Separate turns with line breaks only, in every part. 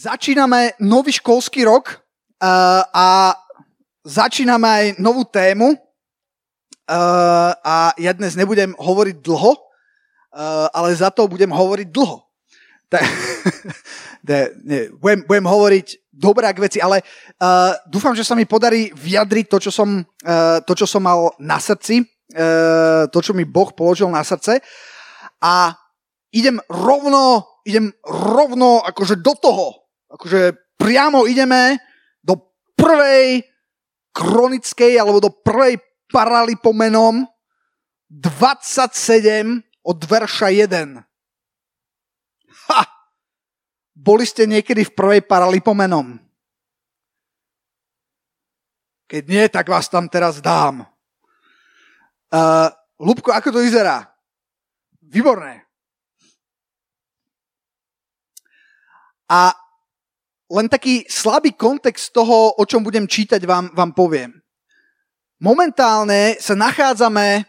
Začíname nový školský rok uh, a začíname aj novú tému. Uh, a ja dnes nebudem hovoriť dlho, uh, ale za to budem hovoriť dlho. Tak, ne, ne, budem, budem hovoriť dobré k veci, ale uh, dúfam, že sa mi podarí vyjadriť to, čo som, uh, to, čo som mal na srdci, uh, to, čo mi Boh položil na srdce. A idem rovno, idem rovno akože do toho. Akože priamo ideme do prvej kronickej alebo do prvej paralipomenom 27 od verša 1. Ha! Boli ste niekedy v prvej paralipomenom? Keď nie, tak vás tam teraz dám. Uh, Lubko, ako to vyzerá? Výborné. A len taký slabý kontext toho, o čom budem čítať, vám, vám poviem. Momentálne sa nachádzame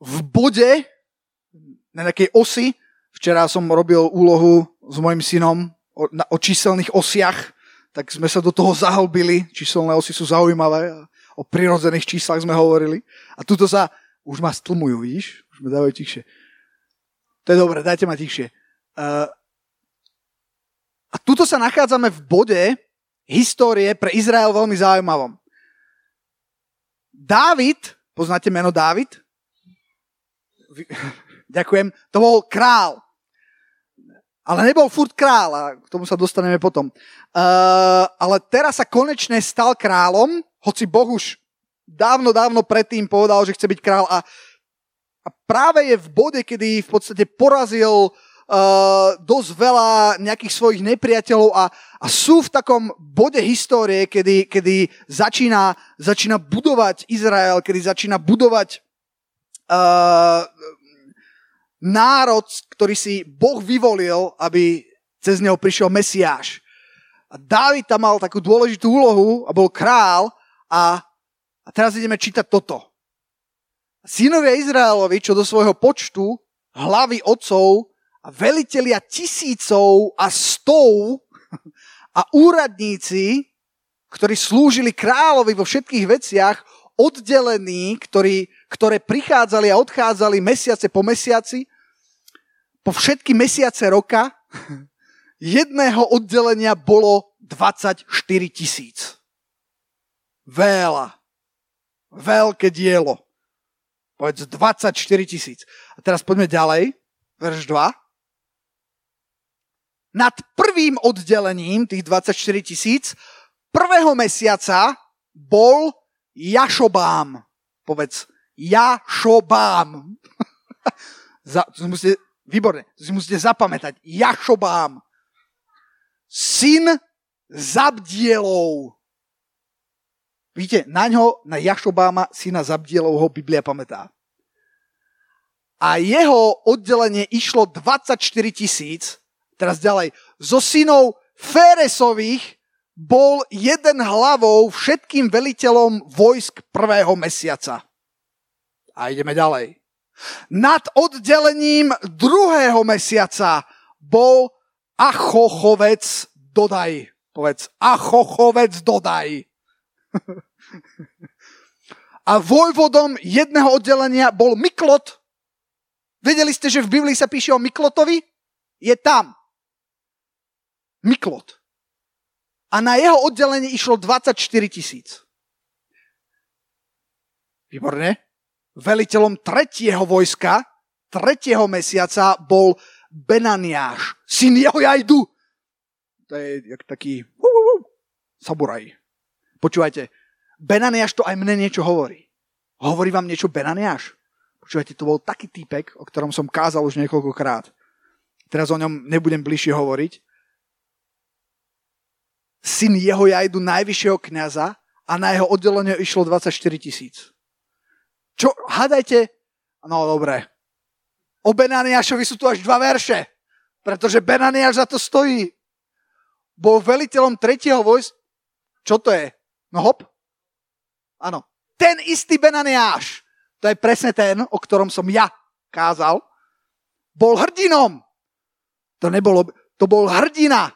v bode, na nejakej osi. Včera som robil úlohu s mojim synom o, na, o číselných osiach, tak sme sa do toho zahlbili. Číselné osy sú zaujímavé. O prirodzených číslach sme hovorili. A tuto sa, už ma stlmujú, vidíš? Už ma dávajú tichšie. To je dobré, dajte ma tichšie. Uh, a tuto sa nachádzame v bode histórie pre Izrael veľmi zaujímavom. Dávid, poznáte meno Dávid? Ďakujem, to bol král. Ale nebol furt král a k tomu sa dostaneme potom. Uh, ale teraz sa konečne stal králom, hoci Boh už dávno, dávno predtým povedal, že chce byť král a, a práve je v bode, kedy v podstate porazil uh, dosť veľa nejakých svojich nepriateľov a, a sú v takom bode histórie, kedy, kedy začína, začína budovať Izrael, kedy začína budovať uh, národ, ktorý si Boh vyvolil, aby cez neho prišiel Mesiáš. A Dávid tam mal takú dôležitú úlohu a bol král a, a teraz ideme čítať toto. Synovia Izraelovi, čo do svojho počtu hlavy otcov a velitelia tisícov a stov a úradníci, ktorí slúžili kráľovi vo všetkých veciach, oddelení, ktorí, ktoré prichádzali a odchádzali mesiace po mesiaci, po všetky mesiace roka, jedného oddelenia bolo 24 tisíc. Veľa. Veľké dielo. Povedz 24 tisíc. A teraz poďme ďalej. Verš 2 nad prvým oddelením tých 24 tisíc prvého mesiaca bol Jašobám. Povedz, Jašobám. Za, to si musíte, výborne, to si musíte zapamätať. Jašobám. Syn Zabdielov. Víte, na ňo, na Jašobáma, syna Zabdielovho, Biblia pamätá. A jeho oddelenie išlo 24 tisíc Teraz ďalej. Zo synov Féresových bol jeden hlavou všetkým veliteľom vojsk prvého mesiaca. A ideme ďalej. Nad oddelením druhého mesiaca bol Achochovec Dodaj. Povedz, Achochovec Dodaj. A vojvodom jedného oddelenia bol Miklot. Vedeli ste, že v Biblii sa píše o Miklotovi? Je tam. Miklot. A na jeho oddelenie išlo 24 tisíc. Výborne. Veliteľom tretieho vojska, tretieho mesiaca bol Benaniáš, syn jajdu. To je jak taký uh, uh, uh, saburaj. Počúvajte, Benaniáš to aj mne niečo hovorí. Hovorí vám niečo Benaniáš? Počúvajte, to bol taký týpek, o ktorom som kázal už niekoľkokrát. Teraz o ňom nebudem bližšie hovoriť, syn jeho jajdu najvyššieho kniaza a na jeho oddelenie išlo 24 tisíc. Čo, hádajte? No dobre. O Benaniášovi sú tu až dva verše, pretože Benaniáš za to stojí. Bol veliteľom tretieho vojsk. Čo to je? No hop? Áno. Ten istý Benaniáš. To je presne ten, o ktorom som ja kázal. Bol hrdinom. To nebolo, to bol hrdina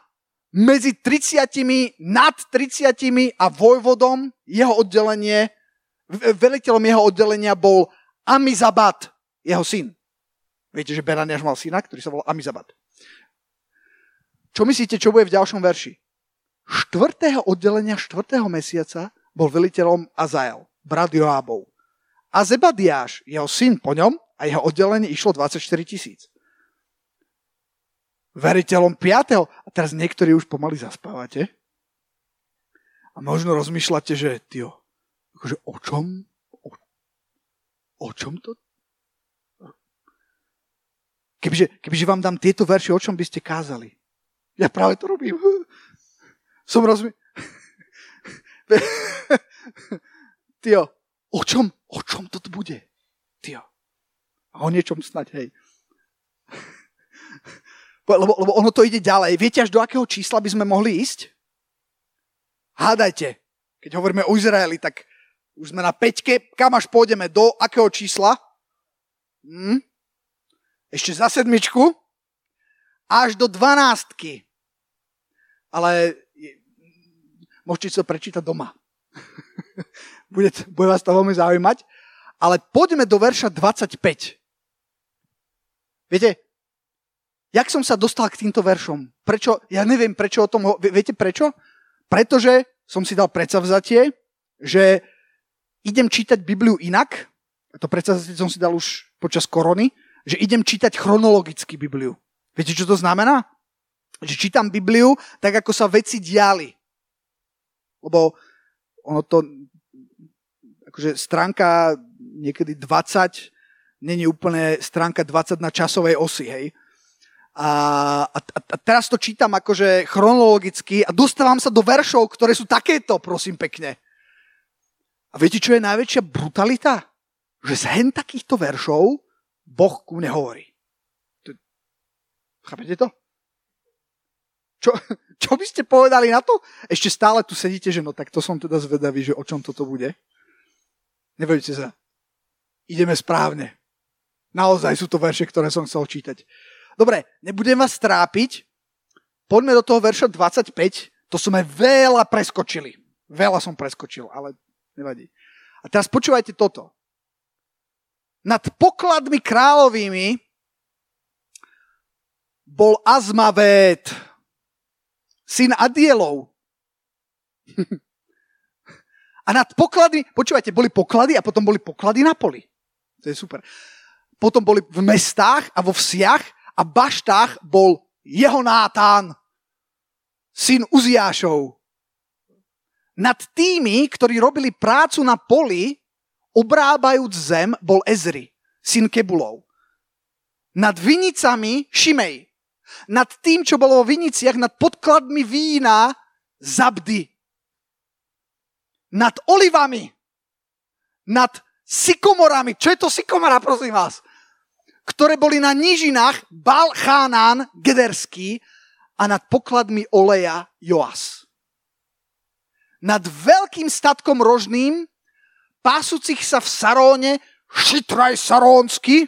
medzi 30, nad 30 a vojvodom jeho oddelenie, veliteľom jeho oddelenia bol Amizabat, jeho syn. Viete, že Beraniaš mal syna, ktorý sa volal Amizabat. Čo myslíte, čo bude v ďalšom verši? Štvrtého oddelenia, štvrtého mesiaca bol veliteľom Azael, brat Joábov. A Zebadiáš, jeho syn po ňom a jeho oddelenie išlo 24 tisíc veriteľom 5. A teraz niektorí už pomaly zaspávate. A možno rozmýšľate, že tio, akože o čom? O, o čom to? Kebyže, kebyže vám dám tieto verše, o čom by ste kázali? Ja práve to robím. Som rozumie... Tio, o čom, o čom to bude? Tio. A o niečom snať, hej lebo, lebo ono to ide ďalej. Viete, až do akého čísla by sme mohli ísť? Hádajte. Keď hovoríme o Izraeli, tak už sme na peťke. Kam až pôjdeme? Do akého čísla? Hm? Ešte za sedmičku? Až do dvanáctky. Ale môžete si to prečítať doma. bude, bude vás to veľmi zaujímať. Ale poďme do verša 25. Viete, Jak som sa dostal k týmto veršom? Prečo? Ja neviem, prečo o tom... Viete prečo? Pretože som si dal predsavzatie, že idem čítať Bibliu inak. To predsavzatie som si dal už počas korony, že idem čítať chronologicky Bibliu. Viete, čo to znamená? Že čítam Bibliu tak, ako sa veci diali. Lebo ono to, akože stránka niekedy 20, není úplne stránka 20 na časovej osi, hej. A, a, a teraz to čítam akože chronologicky a dostávam sa do veršov, ktoré sú takéto, prosím pekne. A viete, čo je najväčšia brutalita? Že z hen takýchto veršov Boh ku mne hovorí. Chápete to? Čo, čo by ste povedali na to? Ešte stále tu sedíte, že no tak to som teda zvedavý, že o čom toto bude. Nebojte sa. Ideme správne. Naozaj sú to verše, ktoré som chcel čítať. Dobre, nebudem vás trápiť. Poďme do toho verša 25. To sme veľa preskočili. Veľa som preskočil, ale nevadí. A teraz počúvajte toto. Nad pokladmi kráľovými bol Azmavet, syn Adielov. a nad poklady, počúvajte, boli poklady a potom boli poklady na poli. To je super. Potom boli v mestách a vo vsiach a baštách bol jeho nátán, syn Uziášov. Nad tými, ktorí robili prácu na poli, obrábajúc zem, bol Ezri, syn Kebulov. Nad vinicami Šimej. Nad tým, čo bolo vo viniciach, nad podkladmi vína Zabdy. Nad olivami. Nad sykomorami. Čo je to sykomora, prosím vás? Ktoré boli na nížinách Balchánán Gederský a nad pokladmi oleja Joas. Nad veľkým statkom rožným, pásúcich sa v Saróne, Šitraj Sarónsky,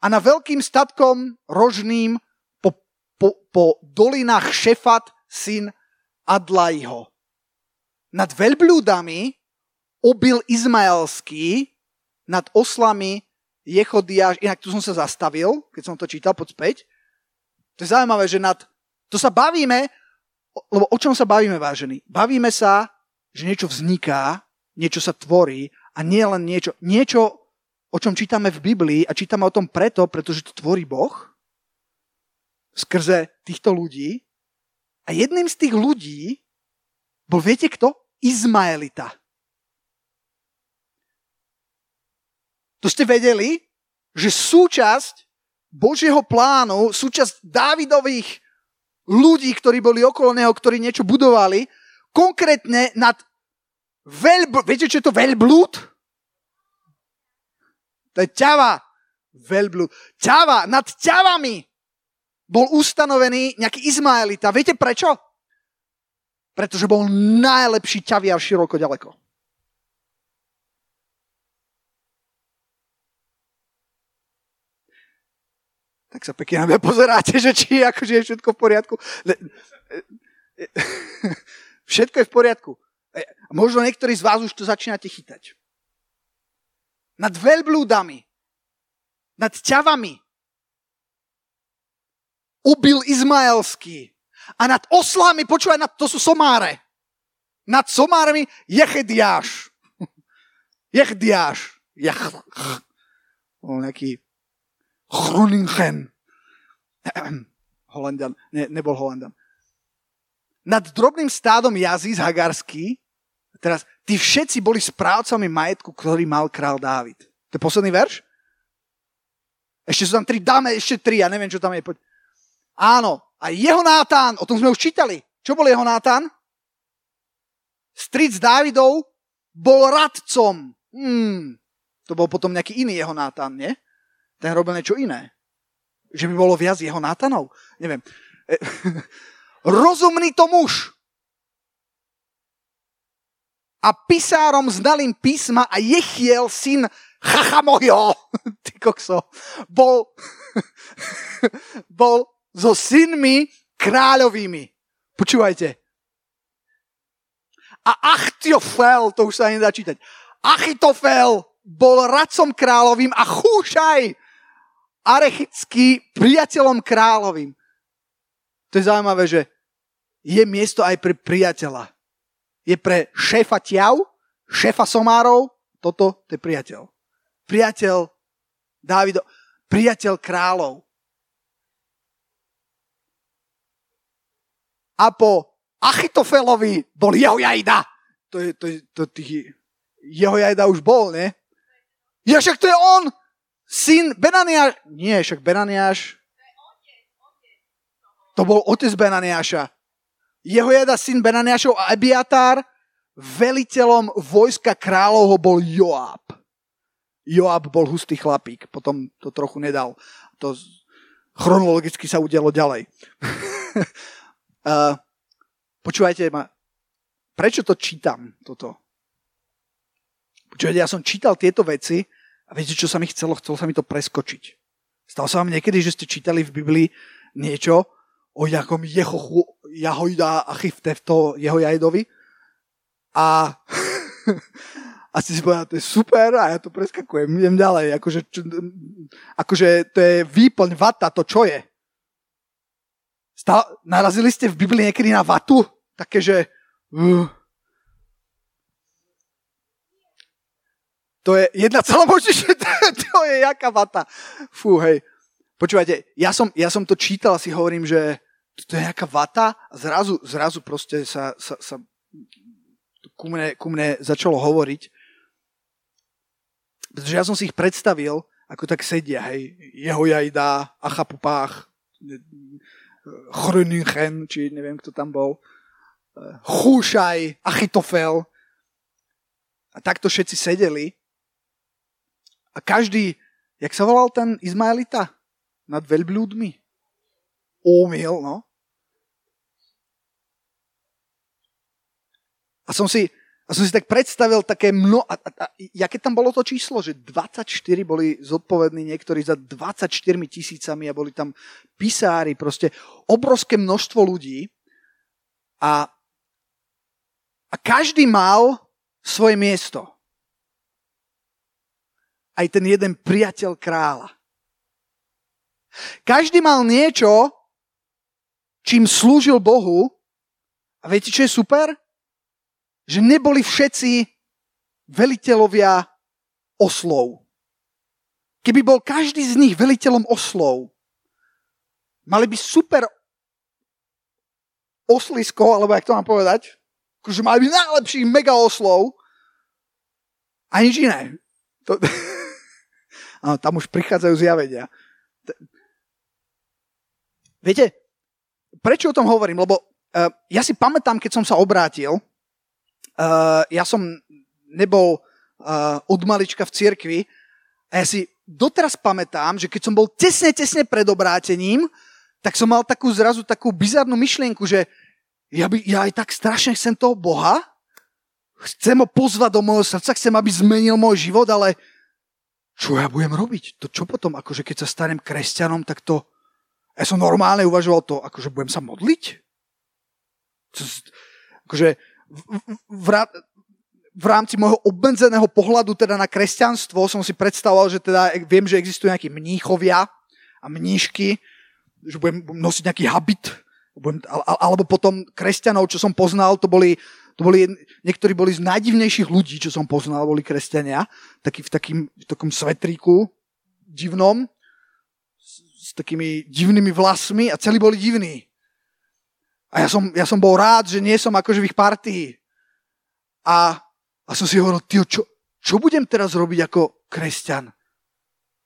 a na veľkým statkom rožným po, po, po dolinách Šefat, syn Adlaiho. Nad veľblúdami obil Izmaelský, nad oslami Jechodiáš, inak tu som sa zastavil, keď som to čítal, pod späť. To je zaujímavé, že nad, to sa bavíme, lebo o čom sa bavíme, vážení? Bavíme sa, že niečo vzniká, niečo sa tvorí a nie len niečo, niečo, o čom čítame v Biblii a čítame o tom preto, pretože to tvorí Boh skrze týchto ľudí. A jedným z tých ľudí bol, viete kto? Izmaelita. To ste vedeli, že súčasť Božieho plánu, súčasť Dávidových ľudí, ktorí boli okolo neho, ktorí niečo budovali, konkrétne nad veľb... Viete, čo je to veľblúd? To je ťava. Veľblúd. Ťava. Nad ťavami bol ustanovený nejaký Izmaelita. Viete prečo? Pretože bol najlepší ťaviar široko ďaleko. Tak sa pekne na mňa pozeráte, že či akože je všetko v poriadku. Všetko je v poriadku. E, možno niektorí z vás už to začínate chytať. Nad veľblúdami, nad ťavami, ubil Izmaelský. A nad oslami, počúvaj, nad, to sú somáre. Nad somármi Jechediáš. Jechdiáš. Jech... Bol nejaký Chroningen. Holandian. Ne, nebol Holandian. Nad drobným stádom jazyz hagarský, teraz, tí všetci boli správcami majetku, ktorý mal král Dávid. To je posledný verš? Ešte sú tam tri, dáme ešte tri, ja neviem, čo tam je. Áno, a jeho Nátán, o tom sme už čítali. Čo bol jeho Nátán? Stric Dávidov bol radcom. Hmm, to bol potom nejaký iný jeho Nátán, nie? Ten robil niečo iné. Že by bolo viac jeho Nátanov? Neviem. E, rozumný to muž. A pisárom znalým písma a Jechiel, syn Chachamojo, ty kokso, bol, bol so synmi kráľovými. Počúvajte. A Achtiofel, to už sa nedá čítať, Achitofel bol radcom kráľovým a Chúšaj, arechický priateľom kráľovým. To je zaujímavé, že je miesto aj pre priateľa. Je pre šéfa ťav, šéfa somárov, toto to je priateľ. Priateľ Dávido, priateľ kráľov. a po Achitofelovi bol Jehojajda. To je, to je, to tých, Jehojajda už bol, ne? Ja však to je on, syn Benaniáš. Nie, však Benaniáš. To bol otec Benaniáša. Jehojada, syn Benaniášov a Abiatar, veliteľom vojska kráľovho bol Joab. Joab bol hustý chlapík, potom to trochu nedal. To chronologicky sa udialo ďalej. Uh, počúvajte ma, prečo to čítam, toto? Počúvajte, ja som čítal tieto veci a viete, čo sa mi chcelo? Chcelo sa mi to preskočiť. Stalo sa vám niekedy, že ste čítali v Biblii niečo o nejakom Jehochu, Jahojda a Chiftefto Jehojajdovi a a si si povedal, to je super a ja to preskakujem, idem ďalej. Akože, čo, akože to je výplň vata, to čo je. Stá, narazili ste v Biblii niekedy na vatu? Také, že... Uh, to je jedna celá možnosť, to je jaká vata. Fú, hej. Počúvajte, ja som, ja som to čítal a si hovorím, že to je nejaká vata a zrazu, zrazu proste sa, sa, sa ku, mne, ku mne začalo hovoriť. Pretože ja som si ich predstavil, ako tak sedia, hej, jeho jajda, achapupách, Chröningen, či neviem, kto tam bol, Chúšaj, Achitofel. A takto všetci sedeli. A každý, jak sa volal ten Izmaelita? Nad veľbľúdmi? Ómil, no. A som si, a som si tak predstavil také mno... A, a, a, jaké tam bolo to číslo? Že 24 boli zodpovední niektorí za 24 tisícami a boli tam pisári, proste obrovské množstvo ľudí. A, a každý mal svoje miesto. Aj ten jeden priateľ kráľa. Každý mal niečo, čím slúžil Bohu. A viete, čo je super? že neboli všetci veliteľovia oslov. Keby bol každý z nich veliteľom oslov, mali by super oslisko, alebo jak to mám povedať, akože mali by najlepší mega oslov a nič iné. To, áno, tam už prichádzajú zjavenia. Viete, prečo o tom hovorím? Lebo uh, ja si pamätám, keď som sa obrátil uh, ja som nebol uh, od malička v cirkvi a ja si doteraz pamätám, že keď som bol tesne, tesne pred obrátením, tak som mal takú zrazu takú bizarnú myšlienku, že ja, by, ja aj tak strašne chcem toho Boha, chcem ho pozvať do môjho srdca, chcem, aby zmenil môj život, ale čo ja budem robiť? To čo potom, akože keď sa stanem kresťanom, tak to... Ja som normálne uvažoval to, akože budem sa modliť? Akože v, v, v rámci môjho obmedzeného pohľadu teda na kresťanstvo som si predstavoval, že teda viem, že existujú nejakí mníchovia a mníšky, že budem nosiť nejaký habit, budem, alebo potom kresťanov, čo som poznal, to boli, to boli, niektorí boli z najdivnejších ľudí, čo som poznal, boli kresťania, taký v, takým, v takom svetríku divnom, s, s takými divnými vlasmi a celí boli divní. A ja som, ja som bol rád, že nie som akože v ich partii. A, a som si hovoril, tyjo, čo, čo budem teraz robiť ako kresťan?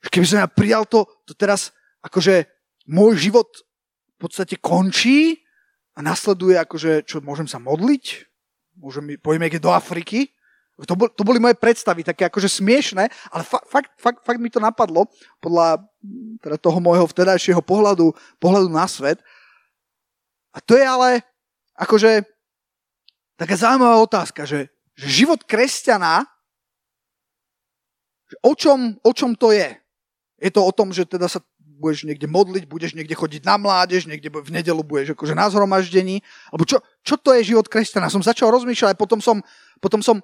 Keby som ja prijal to, to teraz, akože môj život v podstate končí a nasleduje akože, čo môžem sa modliť? Môžem, pojme do Afriky? To, bol, to boli moje predstavy, také akože smiešné, ale fa, fakt, fakt, fakt mi to napadlo podľa teda toho môjho vtedajšieho pohľadu, pohľadu na svet. A to je ale akože taká zaujímavá otázka, že, že život kresťana, že o, čom, o čom to je? Je to o tom, že teda sa budeš niekde modliť, budeš niekde chodiť na mládež, niekde v nedelu budeš akože na zhromaždení, alebo čo, čo to je život kresťana? Som začal rozmýšľať, potom som, potom som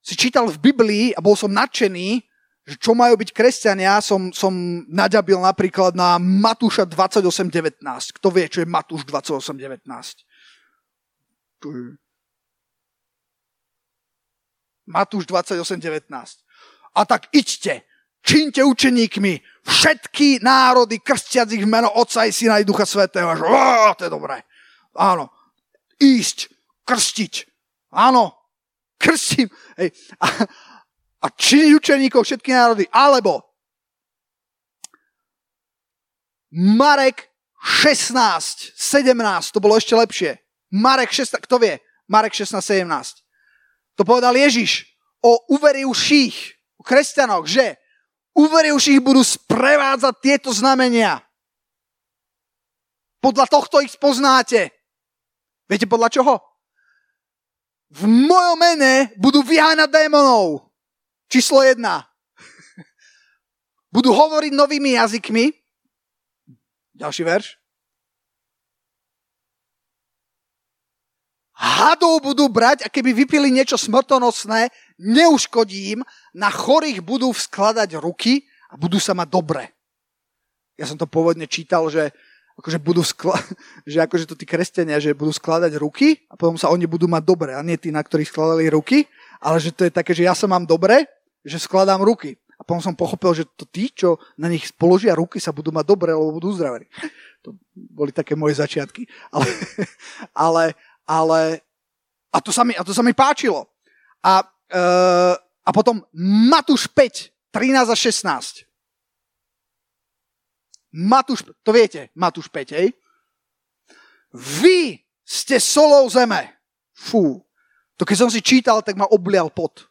si čítal v Biblii a bol som nadšený, že čo majú byť kresťania, som, som naďabil napríklad na Matúša 28.19. Kto vie, čo je Matúš 28.19? Matúš 28.19. A tak iďte, čínte učeníkmi všetky národy, krstiac ich meno Otca i Syna i Ducha Svetého. Až, ó, to je dobré. Áno. Ísť, krstiť. Áno. Krstím. Hej. A, a činiť učeníkov všetky národy. Alebo Marek 16, 17, to bolo ešte lepšie. Marek 16, kto vie? Marek 16, 17. To povedal Ježiš o uverivších, o kresťanoch, že uverivších budú sprevádzať tieto znamenia. Podľa tohto ich poznáte. Viete podľa čoho? V mojom mene budú vyháňať démonov. Číslo jedna. Budú hovoriť novými jazykmi. Ďalší verš. Hadov budú brať a keby vypili niečo smrtonosné, neuškodí im, na chorých budú skladať ruky a budú sa mať dobre. Ja som to pôvodne čítal, že akože budú skla- že akože to tí kresťania, že budú skladať ruky a potom sa oni budú mať dobre a nie tí, na ktorých skladali ruky, ale že to je také, že ja sa mám dobre že skladám ruky. A potom som pochopil, že to tí, čo na nich položia ruky, sa budú mať dobre, lebo budú uzdravení. To boli také moje začiatky. Ale, ale, ale a, to sa mi, a to sa mi páčilo. A, e, a potom Matúš 5, 13 a 16. Matúš, to viete, Matúš 5, hej? Vy ste solou zeme. Fú. To keď som si čítal, tak ma oblial pot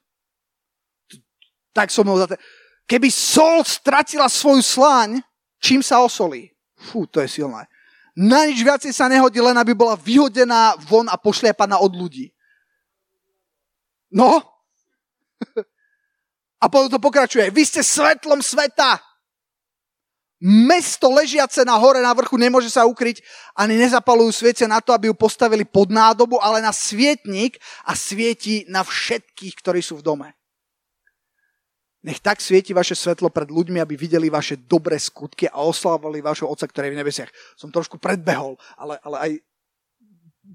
tak som ho zate... Keby sol stratila svoju sláň, čím sa osolí? Fú, to je silné. Na nič viacej sa nehodí, len aby bola vyhodená von a pošliapaná od ľudí. No? A potom to pokračuje. Vy ste svetlom sveta. Mesto ležiace na hore na vrchu nemôže sa ukryť, ani nezapalujú sviece na to, aby ju postavili pod nádobu, ale na svietnik a svieti na všetkých, ktorí sú v dome. Nech tak svieti vaše svetlo pred ľuďmi, aby videli vaše dobré skutky a oslávali vašho Otca, ktorý je v nebesiach. Som trošku predbehol, ale, ale aj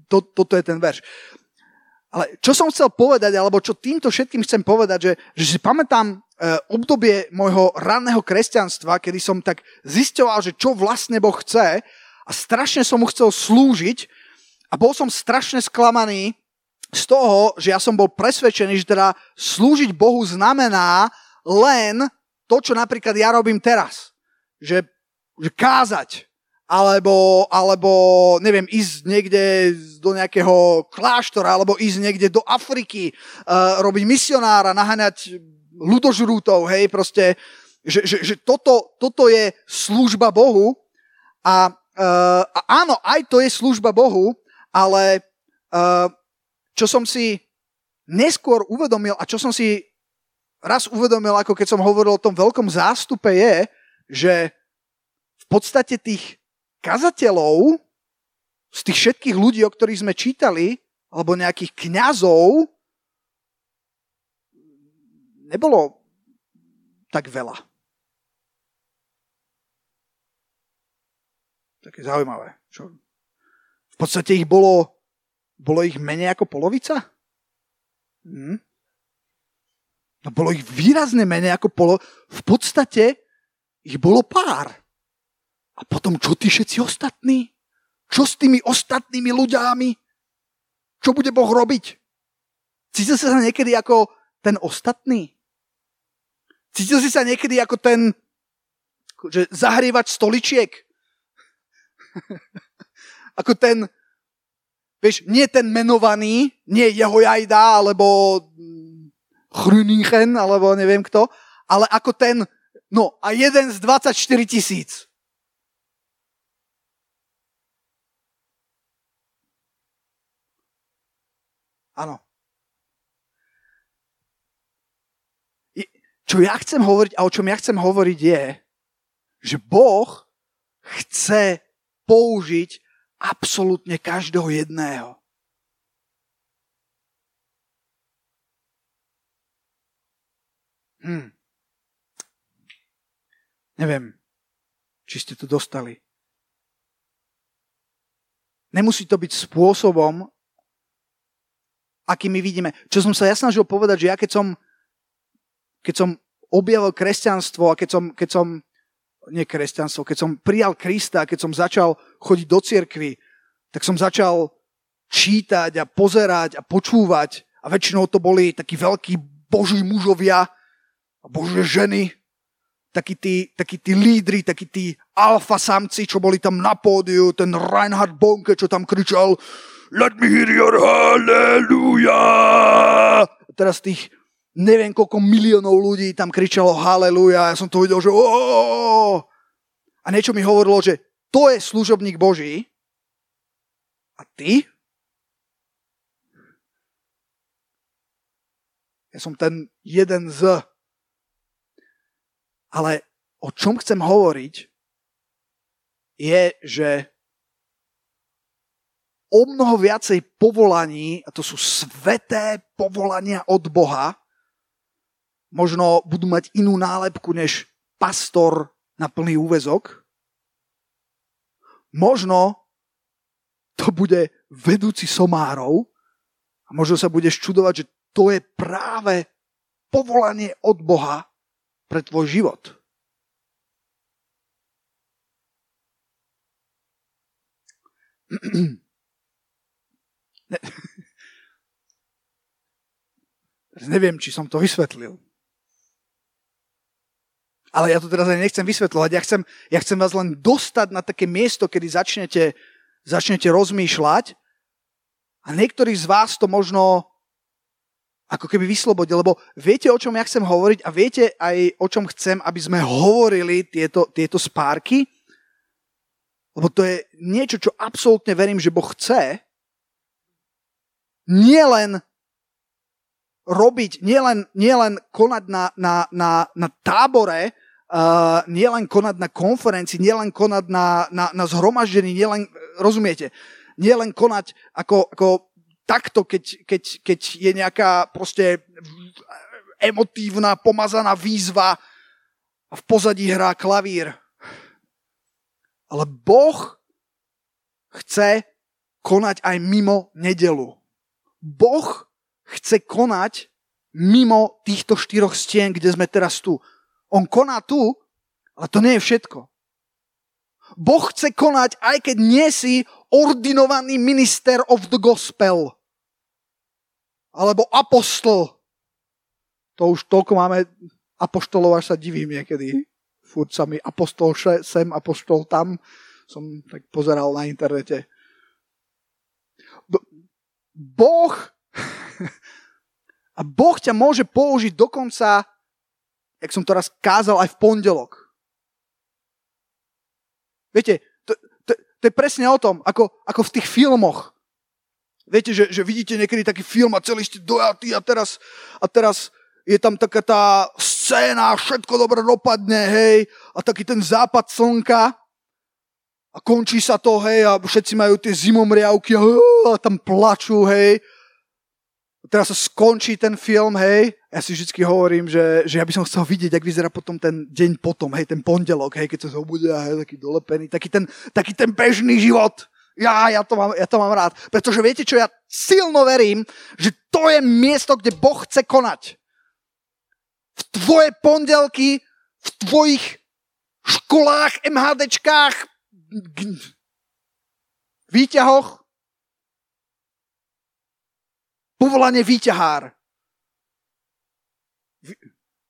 to, toto je ten verš. Ale čo som chcel povedať, alebo čo týmto všetkým chcem povedať, že, že si pamätám e, obdobie môjho ranného kresťanstva, kedy som tak zistoval, že čo vlastne Boh chce a strašne som mu chcel slúžiť a bol som strašne sklamaný z toho, že ja som bol presvedčený, že teda slúžiť Bohu znamená len to, čo napríklad ja robím teraz. Že, že kázať, alebo, alebo neviem, ísť niekde do nejakého kláštora, alebo ísť niekde do Afriky, uh, robiť misionára, naháňať ľudožrútov, hej, proste, že, že, že toto, toto je služba Bohu a, uh, a áno, aj to je služba Bohu, ale uh, čo som si neskôr uvedomil a čo som si raz uvedomil, ako keď som hovoril o tom veľkom zástupe, je, že v podstate tých kazateľov z tých všetkých ľudí, o ktorých sme čítali, alebo nejakých kňazov, nebolo tak veľa. Také zaujímavé. Čo? V podstate ich bolo, bolo ich menej ako polovica? Hm? No bolo ich výrazne menej ako polo... V podstate ich bolo pár. A potom čo tí všetci ostatní? Čo s tými ostatnými ľuďami? Čo bude Boh robiť? Cítil si sa niekedy ako ten ostatný? Cítil si sa niekedy ako ten, že zahrievač stoličiek? ako ten, vieš, nie ten menovaný, nie jeho jajda, alebo Chrüningen, alebo neviem kto, ale ako ten, no a jeden z 24 tisíc. Áno. Čo ja chcem hovoriť a o čom ja chcem hovoriť je, že Boh chce použiť absolútne každého jedného. Hm. Neviem, či ste to dostali. Nemusí to byť spôsobom, aký my vidíme. Čo som sa ja snažil povedať, že ja keď som keď som objavil kresťanstvo a keď som, keď som nie kresťanstvo, keď som prijal Krista, keď som začal chodiť do cirkvy, tak som začal čítať a pozerať a počúvať a väčšinou to boli takí veľkí boží mužovia a božie ženy, takí tí, takí tí lídry, takí tí alfa samci, čo boli tam na pódiu, ten Reinhard Bonke, čo tam kričal Let me hear your hallelujah! Teraz tých neviem koľko miliónov ľudí tam kričalo haleluja, ja som to videl, že oh! a niečo mi hovorilo, že to je služobník Boží a ty? Ja som ten jeden z. Ale o čom chcem hovoriť, je, že o mnoho viacej povolaní, a to sú sveté povolania od Boha, možno budú mať inú nálepku než pastor na plný úvezok. Možno to bude vedúci somárov a možno sa budeš čudovať, že to je práve povolanie od Boha pre tvoj život. Ne. Neviem, či som to vysvetlil. Ale ja to teraz aj nechcem vysvetľovať. Ja chcem, ja chcem vás len dostať na také miesto, kedy začnete, začnete rozmýšľať a niektorí z vás to možno ako keby vyslobodil, lebo viete, o čom ja chcem hovoriť a viete aj, o čom chcem, aby sme hovorili tieto, tieto spárky, lebo to je niečo, čo absolútne verím, že Boh chce, nielen robiť, nielen, nielen konať na, na, na, na tábore, uh, nielen konať na konferencii, nielen konať na, na, na zhromaždení, nielen, rozumiete, nielen konať ako, ako takto, keď, keď, keď je nejaká proste emotívna, pomazaná výzva a v pozadí hrá klavír. Ale Boh chce konať aj mimo nedelu. Boh chce konať mimo týchto štyroch stien, kde sme teraz tu. On koná tu, ale to nie je všetko. Boh chce konať, aj keď nie si ordinovaný minister of the gospel. Alebo apostol. To už toľko máme apoštolov, až sa divím niekedy. Furt sa mi apostol sem, apostol tam. Som tak pozeral na internete. Boh a Boh ťa môže použiť dokonca jak som to raz kázal aj v pondelok. Viete, to, to, to je presne o tom, ako, ako v tých filmoch. Viete, že, že vidíte niekedy taký film a celý ste dojatí a teraz, a teraz je tam taká tá scéna, všetko dobre dopadne, hej, a taký ten západ slnka a končí sa to, hej, a všetci majú tie zimomriavky a, a tam plačú, hej. A teraz sa skončí ten film, hej. Ja si vždy hovorím, že, že ja by som chcel vidieť, ak vyzerá potom ten deň potom, hej, ten pondelok, hej, keď sa zobudia, hej, taký dolepený, taký ten, taký ten bežný život. Ja, ja, to mám, ja to mám rád. Pretože viete čo, ja silno verím, že to je miesto, kde Boh chce konať. V tvoje pondelky, v tvojich školách, MHDčkách, výťahoch, povolanie výťahár.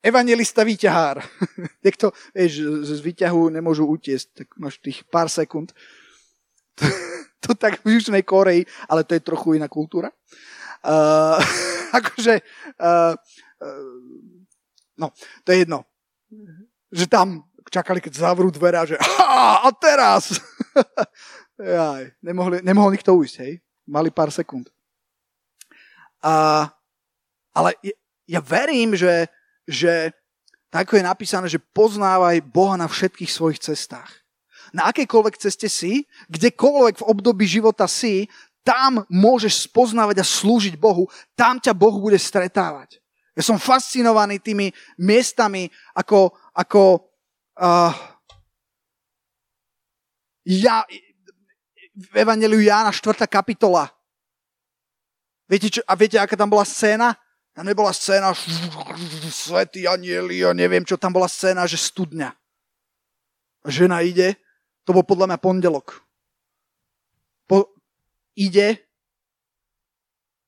Evangelista výťahár. Niekto, vieš, z výťahu nemôžu utiesť, tak máš tých pár sekúnd. to tak v Južnej Koreji, ale to je trochu iná kultúra. Uh, akože, uh, uh, no, to je jedno. Že tam čakali, keď zavrú dvere a že a teraz! Jaj, nemohli, nemohol nikto ujsť, hej? Mali pár sekúnd. A, ale ja verím, že, že tak je napísané, že poznávaj Boha na všetkých svojich cestách. Na akejkoľvek ceste si, kdekoľvek v období života si, tam môžeš spoznávať a slúžiť Bohu, tam ťa Boh bude stretávať. Ja som fascinovaný tými miestami, ako, ako Uh, ja, v Evangeliu Jána 4. kapitola. Viete, čo, a viete, aká tam bola scéna? Tam nebola scéna svetý anieli a neviem čo, tam bola scéna, že studňa. Žena ide, to bol podľa mňa pondelok. Po, ide,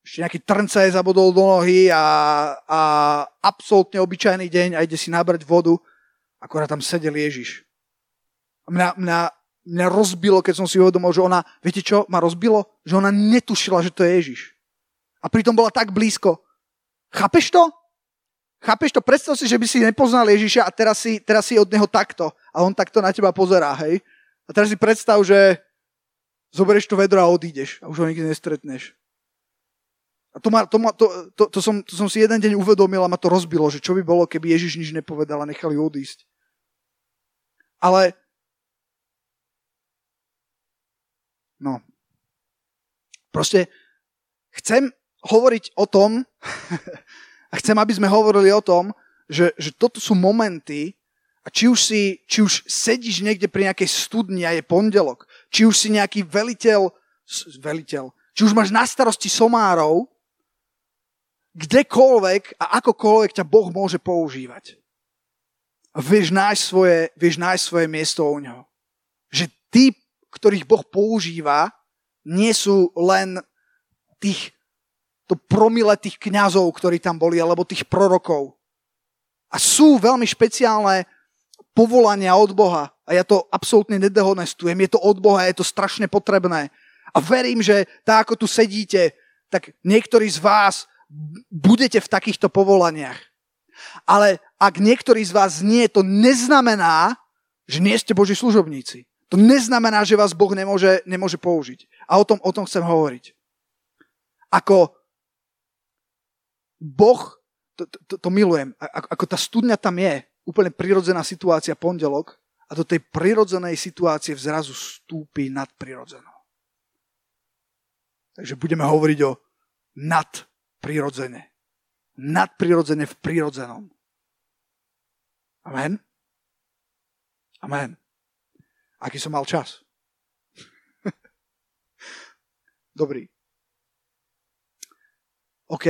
ešte nejaký trnca je zabodol do nohy a, a absolútne obyčajný deň a ide si nabrať vodu akorát tam sedel Ježiš. A mňa, mňa, mňa rozbilo, keď som si uvedomil, že ona, viete čo, ma rozbilo? Že ona netušila, že to je Ježiš. A pritom bola tak blízko. Chápeš to? Chápeš to? Predstav si, že by si nepoznal Ježiša a teraz si, teraz si od neho takto. A on takto na teba pozerá, hej? A teraz si predstav, že zoberieš to vedro a odídeš a už ho nikdy nestretneš. A to, ma, to, ma, to, to, to, som, to som si jeden deň uvedomil a ma to rozbilo, že čo by bolo, keby Ježiš nič nepovedal a nechali odísť. Ale no, proste chcem hovoriť o tom a chcem, aby sme hovorili o tom, že, že toto sú momenty, a či už, si, či už sedíš niekde pri nejakej studni a je pondelok, či už si nejaký veliteľ, veliteľ, či už máš na starosti somárov, kdekoľvek a akokoľvek ťa Boh môže používať. Vieš nájsť svoje, vieš nájsť svoje miesto u neho. Že tí, ktorých Boh používa, nie sú len tých, to promile tých kňazov, ktorí tam boli, alebo tých prorokov. A sú veľmi špeciálne povolania od Boha. A ja to absolútne nedehonestujem. Je to od Boha, je to strašne potrebné. A verím, že tak ako tu sedíte, tak niektorí z vás budete v takýchto povolaniach. Ale ak niektorý z vás nie, to neznamená, že nie ste Boží služobníci. To neznamená, že vás Boh nemôže, nemôže použiť. A o tom, o tom chcem hovoriť. Ako Boh, to, to, to milujem, ako, ako tá studňa tam je, úplne prirodzená situácia pondelok, a do tej prirodzenej situácie vzrazu stúpi nadprirodzenou. Takže budeme hovoriť o nad prirodzene. Nadprirodzene v prirodzenom. Amen? Amen. Aký som mal čas? Dobrý. OK.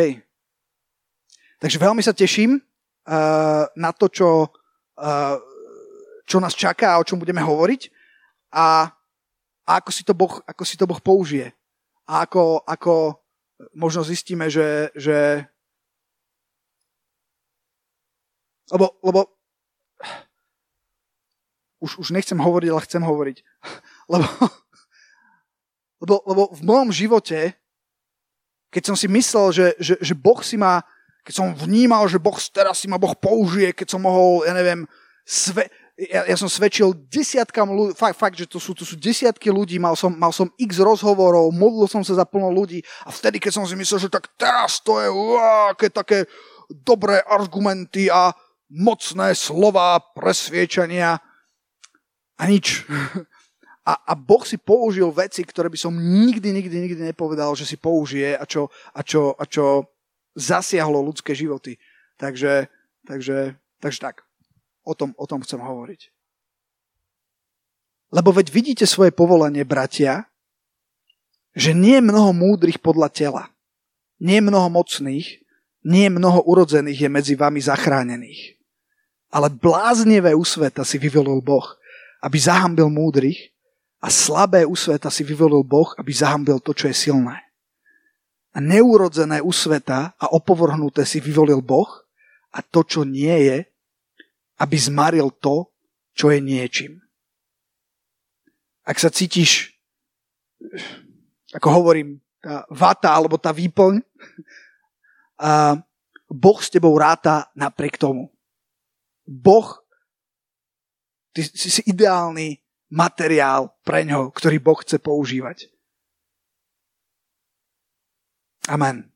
Takže veľmi sa teším uh, na to, čo, uh, čo nás čaká a o čom budeme hovoriť a, a ako, si to boh, ako si to Boh použije. A ako, ako možno zistíme, že, že lebo, lebo už, už nechcem hovoriť, ale chcem hovoriť. Lebo, lebo, lebo v mojom živote, keď som si myslel, že, že, že Boh si ma, keď som vnímal, že Boh teraz si ma Boh použije, keď som mohol, ja neviem, sve, ja, ja som svedčil desiatkam ľudí, fakt, fakt, že to sú, to sú desiatky ľudí, mal som, mal som x rozhovorov, modlil som sa za plno ľudí a vtedy, keď som si myslel, že tak teraz to je uá, aké také dobré argumenty a mocné slova presviečania a nič. a, a Boh si použil veci, ktoré by som nikdy, nikdy, nikdy nepovedal, že si použije a čo, a čo, a čo zasiahlo ľudské životy. Takže, takže, takže tak. O tom, o tom chcem hovoriť. Lebo veď vidíte svoje povolanie, bratia, že nie je mnoho múdrych podľa tela. Nie je mnoho mocných, nie mnoho urodzených je medzi vami zachránených. Ale bláznivé úsveta si vyvolil Boh, aby zahambil múdrych a slabé u sveta si vyvolil Boh, aby zahambil to, čo je silné. A neurodzené u sveta a opovrhnuté si vyvolil Boh a to, čo nie je, aby zmaril to, čo je niečím. Ak sa cítiš, ako hovorím, tá vata alebo tá výplň, Boh s tebou ráta napriek tomu. Boh, ty si, si ideálny materiál pre ňo, ktorý Boh chce používať. Amen.